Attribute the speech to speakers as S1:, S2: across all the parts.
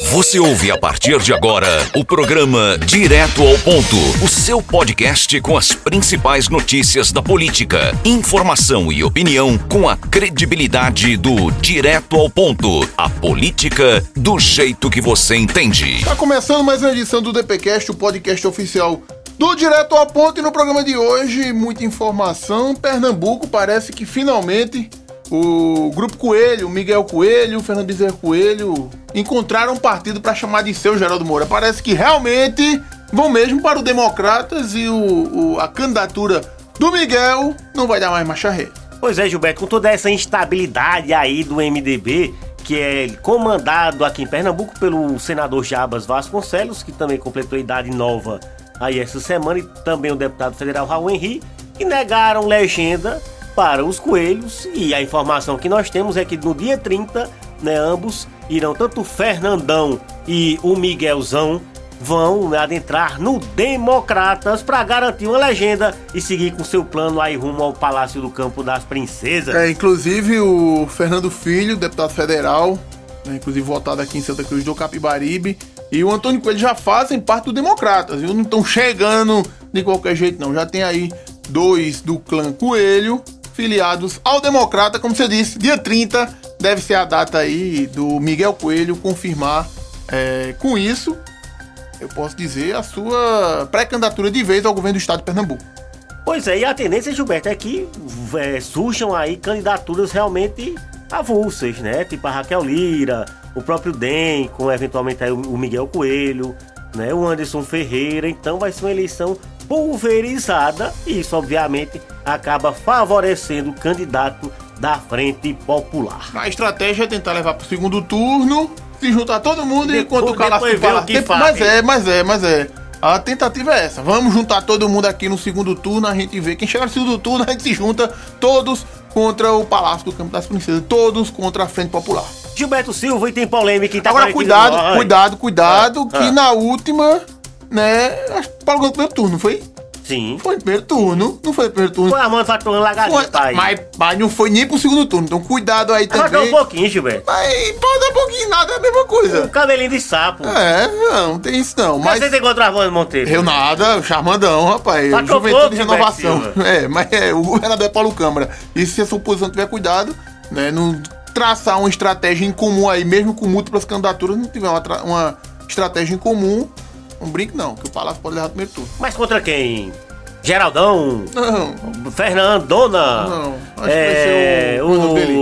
S1: Você ouve a partir de agora o programa Direto ao Ponto, o seu podcast com as principais notícias da política, informação e opinião com a credibilidade do Direto ao Ponto, a política do jeito que você entende.
S2: Tá começando mais uma edição do DPcast, o podcast oficial do Direto ao Ponto e no programa de hoje muita informação. Pernambuco parece que finalmente o Grupo Coelho, Miguel Coelho, Fernando Bezerra Coelho encontraram um partido para chamar de seu Geraldo Moura. Parece que realmente vão mesmo para o Democratas e o, o, a candidatura do Miguel não vai dar mais marcha ré.
S3: Pois é, Gilberto, com toda essa instabilidade aí do MDB, que é comandado aqui em Pernambuco pelo senador Jabas Vasconcelos, que também completou idade nova aí essa semana, e também o deputado federal Raul Henrique, que negaram legenda para os coelhos. E a informação que nós temos é que no dia 30, né, ambos irão, tanto o Fernandão e o Miguelzão, vão né, adentrar no Democratas para garantir uma legenda e seguir com seu plano aí rumo ao Palácio do Campo das Princesas.
S2: É, inclusive o Fernando Filho, deputado federal, né, inclusive votado aqui em Santa Cruz do Capibaribe, e o Antônio Coelho já fazem parte do Democratas, viu? Não estão chegando de qualquer jeito, não. Já tem aí dois do clã Coelho filiados ao Democrata, como você disse, dia 30 deve ser a data aí do Miguel Coelho confirmar é, com isso, eu posso dizer, a sua pré-candidatura de vez ao governo do estado de Pernambuco.
S3: Pois é, e a tendência, Gilberto, é que é, surjam aí candidaturas realmente avulsas, né? Tipo a Raquel Lira, o próprio DEM, com eventualmente o Miguel Coelho, né? O Anderson Ferreira. Então vai ser uma eleição pulverizada e isso, obviamente, acaba favorecendo o candidato da Frente Popular.
S2: A estratégia é tentar levar para o segundo turno, se juntar todo mundo
S3: Depois-
S2: enquanto o
S3: ver
S2: fala.
S3: que.
S2: Mas é, mas é, mas é. A tentativa é essa. Vamos juntar todo mundo aqui no segundo turno, a gente vê. Quem chegar no segundo turno, a gente se junta todos contra o Palácio do Campo das Princesas, todos contra a Frente Popular.
S3: Gilberto Silva e tem polêmica e tá
S2: Agora, cuidado, cuidado, cuidado,
S3: Ah,
S2: que
S3: ah.
S2: na última, né, acho que Paulo ganhou no primeiro turno, foi?
S3: Sim.
S2: Foi no primeiro turno, não foi no primeiro turno.
S3: Foi a mão faturando
S2: Foi,
S3: lagartixa aí.
S2: mas, mas não foi nem pro segundo turno, então cuidado aí também.
S3: um pouquinho, Gilberto.
S2: Mas pode dar um pouquinho, nada é a mesma coisa.
S3: Um cabelinho de sapo.
S2: É, não, tem isso não.
S3: Mas
S2: Mas
S3: você tem contra Armando Monteiro?
S2: eu nada, charmandão, rapaz.
S3: Tá
S2: Juventude de renovação. É, mas é, o governador é Paulo Câmara. E se a sua oposição tiver cuidado, né, não traçar uma estratégia em comum aí, mesmo com múltiplas candidaturas, não tiver uma, uma estratégia em comum, não brinque não, que o Palácio pode levar no primeiro turno.
S3: Mas contra quem? Geraldão?
S2: Não,
S3: Fernandona?
S2: não. Acho
S3: é,
S2: que vai ser o, o... dele,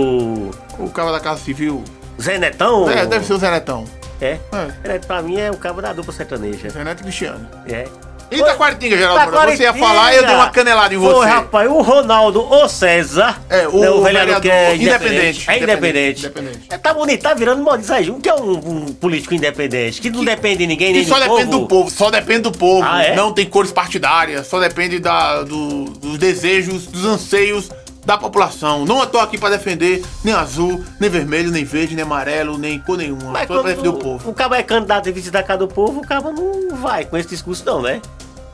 S3: o...
S2: o cara da Casa Civil.
S3: Zé Netão?
S2: É, deve ser o Zé Netão.
S3: É.
S2: É.
S3: É, Pra mim é o cabo da dupla sertaneja.
S2: Zé Neto e Cristiano.
S3: É.
S2: E Itaquaritinga, Geraldo Moura? Você ia
S3: Taquaritinga.
S2: falar e eu dei uma canelada em você.
S3: Foi, rapaz, o Ronaldo O César.
S2: É, o
S3: né, vereador,
S2: vereador
S3: que é
S2: independente.
S3: independente. É independente.
S2: Independente.
S3: É, tá bonito, tá virando aí. Um que é um, um político independente, que não depende de ninguém, nem
S2: Que só
S3: do
S2: depende
S3: povo.
S2: do povo, só depende do povo.
S3: Ah, é?
S2: Não tem cores partidárias, só depende da, do- dos desejos, dos anseios da população. Não estou aqui para defender nem azul, nem vermelho, nem verde, nem amarelo, nem cor nenhuma.
S3: Mas
S2: Só para defender o povo.
S3: o cabo é candidato a vice da casa do povo, o cabo não vai com esse discurso não, né?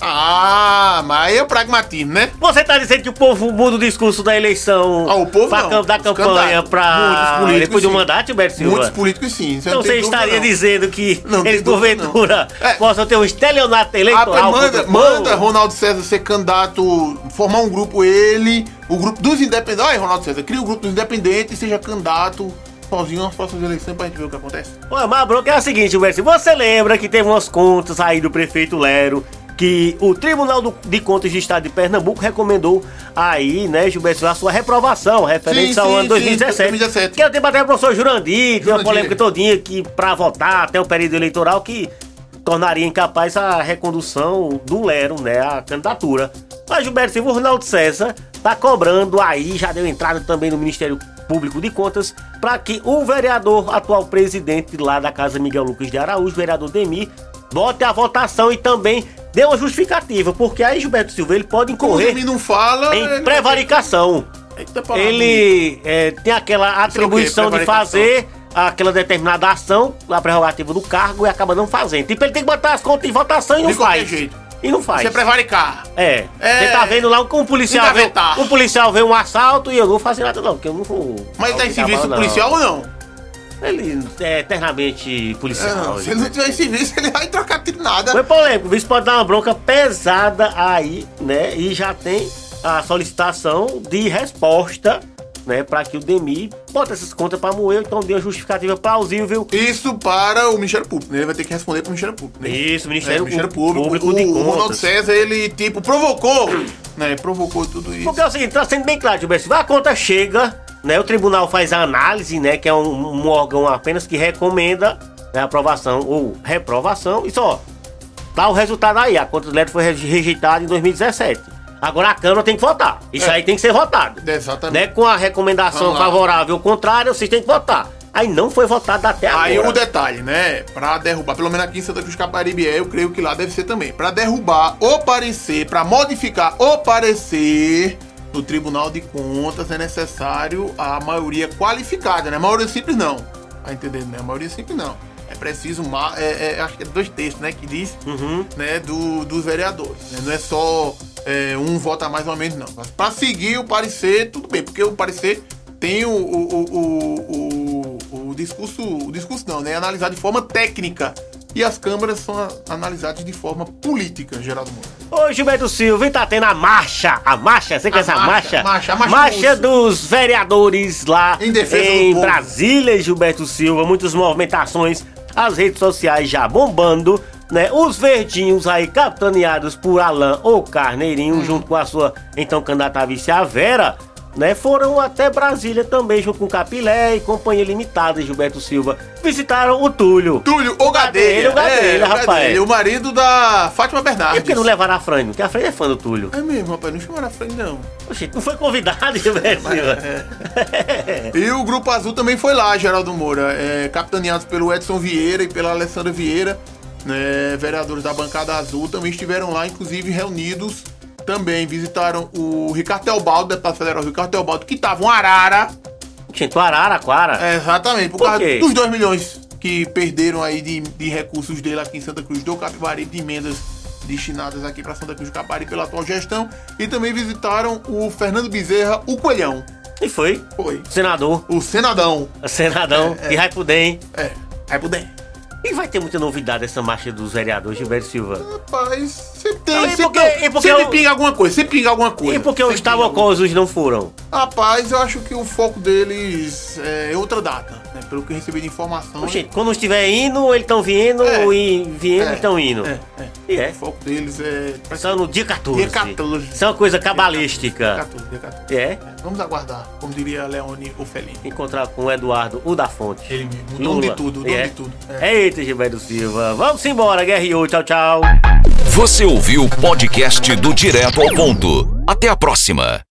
S2: Ah, mas aí é o pragmatismo, né?
S3: Você tá dizendo que o povo muda o discurso da eleição
S2: Ah, o povo
S3: pra
S2: não,
S3: da campanha
S2: políticos,
S3: depois do
S2: sim.
S3: mandato, Gilberto Silva?
S2: Muitos políticos sim.
S3: Então você
S2: tem dúvida,
S3: estaria
S2: não.
S3: dizendo que
S2: Não
S3: eles porventura.
S2: É.
S3: possam ter um estelionato
S2: Ah,
S3: eleitoral
S2: pai, manda,
S3: o
S2: manda? Ronaldo César ser candidato, formar um grupo, ele, o grupo dos independentes. Olha, Ronaldo César, cria o grupo dos independentes e seja candidato sozinho nas próximas eleições pra gente ver o que acontece.
S3: Ué, mas a bronca é a seguinte, Gilberto, você lembra que teve umas contas aí do prefeito Lero que o Tribunal de Contas do Estado de Pernambuco recomendou aí, né, Gilberto, a sua reprovação referente
S2: Sim,
S3: ao
S2: sim,
S3: ano
S2: sim,
S3: 2017.
S2: 2017.
S3: Que eu tenho até o professor Jurandir, tem uma
S2: Jurandir.
S3: polêmica todinha que pra votar até o período eleitoral que tornaria incapaz a recondução do Lero, né, a candidatura. Mas Gilberto Silva, o Ronaldo César tá cobrando aí, já deu entrada também no Ministério Público de Contas, para que o vereador, atual presidente lá da Casa Miguel Lucas de Araújo, vereador Demir, bote a votação e também dê uma justificativa, porque aí Gilberto Silva ele pode incorrer
S2: Demi não fala.
S3: em
S2: ele-
S3: prevaricação.
S2: Palavra.
S3: Ele é, tem aquela atribuição de fazer aquela determinada ação, a prerrogativa do cargo, e acaba não fazendo. Tipo, ele tem que botar as contas em votação e não
S2: De
S3: faz.
S2: jeito.
S3: E não faz.
S2: Você prevaricar.
S3: É.
S2: É.
S3: Você tá vendo lá um policial vê, um policial vê um assalto e eu não vou fazer nada não, porque eu não vou.
S2: Mas
S3: não
S2: tá em serviço
S3: não.
S2: policial ou não?
S3: Ele é eternamente policial.
S2: Não, se ele não tiver serviço, ele vai trocar tiro nada.
S3: Foi polêmico, o vice pode dar uma bronca pesada aí, né? E já tem a solicitação de resposta, né? Pra que o DEMI bota essas contas pra moer, então dê uma justificativa plausível.
S2: Isso para o Ministério Público, né? Ele vai ter que responder pro Ministério Público. Né?
S3: Isso, Ministério,
S2: É, Ministério Público.
S3: Público
S2: o,
S3: de
S2: o Ronaldo. César, ele, tipo, provocou, né? Provocou tudo isso.
S3: Porque é o seguinte, tá sendo bem claro, Gilberto, a conta chega, né? O tribunal faz a análise, né? Que é um, um órgão apenas que recomenda né, aprovação ou reprovação. E só, tá o resultado aí. A conta do Leto foi reje- rejeitada em 2017. Agora a Câmara tem que votar. Isso
S2: É.
S3: aí tem que ser votado.
S2: Exatamente.
S3: Né? Com a recomendação favorável ou contrária, vocês têm que votar. Aí não foi votado até agora.
S2: Aí o detalhe, né? Pra derrubar, pelo menos aqui em Santa Cruz Caparibe é, eu creio que lá deve ser também. Pra derrubar o parecer, pra modificar o parecer no Tribunal de Contas é necessário a maioria qualificada, né? Maioria simples não. Tá entendendo, né? Maioria simples não. É preciso, ma- é, é, acho que é dois textos, né? Que diz,
S3: Uhum.
S2: né? Do, dos vereadores. né? Não é só é, um vota mais ou menos, não. Mas pra seguir o parecer, tudo bem, porque o parecer tem o, o, o, o, discurso, o discurso não, né? É analisado de forma técnica. E as câmaras são a- analisadas de forma política, Geraldo Moura.
S3: Ô Gilberto Silva, e tá tendo a marcha, a marcha, você conhece a marcha?
S2: marcha, marcha, a marcha
S3: dos vereadores lá
S2: Em
S3: em. Brasília, Gilberto Silva, muitas movimentações, as redes sociais já bombando, né? Os verdinhos aí capitaneados por Alain ou Carneirinho,
S2: Hum.
S3: junto com a sua então candidata a vice, a Vera, né? Foram até Brasília também, junto com Capilé e Companhia Limitada, Gilberto Silva. Visitaram o Túlio.
S2: Túlio, o Gadelha.
S3: o Gadelha,
S2: o
S3: rapaz.
S2: Gadelha, o marido da Fátima
S3: E
S2: Bernardes.
S3: por que não levaram a Fran? Porque a Fran é fã do Túlio.
S2: É mesmo, rapaz, não chamaram a frente, não.
S3: Oxe, não foi convidado, Gilberto Silva.
S2: E o Grupo Azul também foi lá, Geraldo Moura, é, capitaneados pelo Edson Vieira e pela Alessandra Vieira, né, vereadores da bancada azul, também estiveram lá, inclusive reunidos. Também visitaram o Ricardo Teobaldo, deputado federal Ricardo Teobaldo, que estava um arara.
S3: O Araraquara.
S2: É, exatamente, por,
S3: Por
S2: causa
S3: quê?
S2: dos 2 milhões que perderam aí de, de recursos dele aqui em Santa Cruz do Capibaribe, de emendas destinadas aqui para Santa Cruz do Capibaribe pela atual gestão. E também visitaram o Fernando Bezerra, o Coelhão.
S3: E foi.
S2: Foi.
S3: Senador.
S2: O Senadão.
S3: Senadão.
S2: É, é.
S3: E vai poder.
S2: É, aí puder.
S3: E vai ter muita novidade essa marcha dos vereadores, Gilberto Silva.
S2: Rapaz, sempre tem.
S3: Não, e
S2: sempre,
S3: porque- e porque
S2: sempre
S3: eu-
S2: pinga alguma coisa, sempre pinga alguma coisa.
S3: E por que os tabacosos não foram?
S2: Rapaz, eu acho que o foco deles é outra data, né? Pelo que eu recebi de informação.
S3: Gente, quando estiver indo, eles estão vindo
S2: É.
S3: e vindo,
S2: É,
S3: estão indo.
S2: É, é.
S3: E é.
S2: O foco deles é.
S3: Só no dia 14.
S2: Dia 14.
S3: Isso é uma coisa cabalística.
S2: 14, dia 14.
S3: É.
S2: Vamos aguardar, como diria Leone ou Felini.
S3: Encontrar com o Eduardo, o da Fonte.
S2: Ele mesmo, o dono de tudo, o dono
S3: É.
S2: de tudo. É.
S3: Eita, Gilberto Silva. Vamos embora, Guerreiro. Tchau, tchau.
S1: Você ouviu o podcast do Direto ao Ponto. Até a próxima.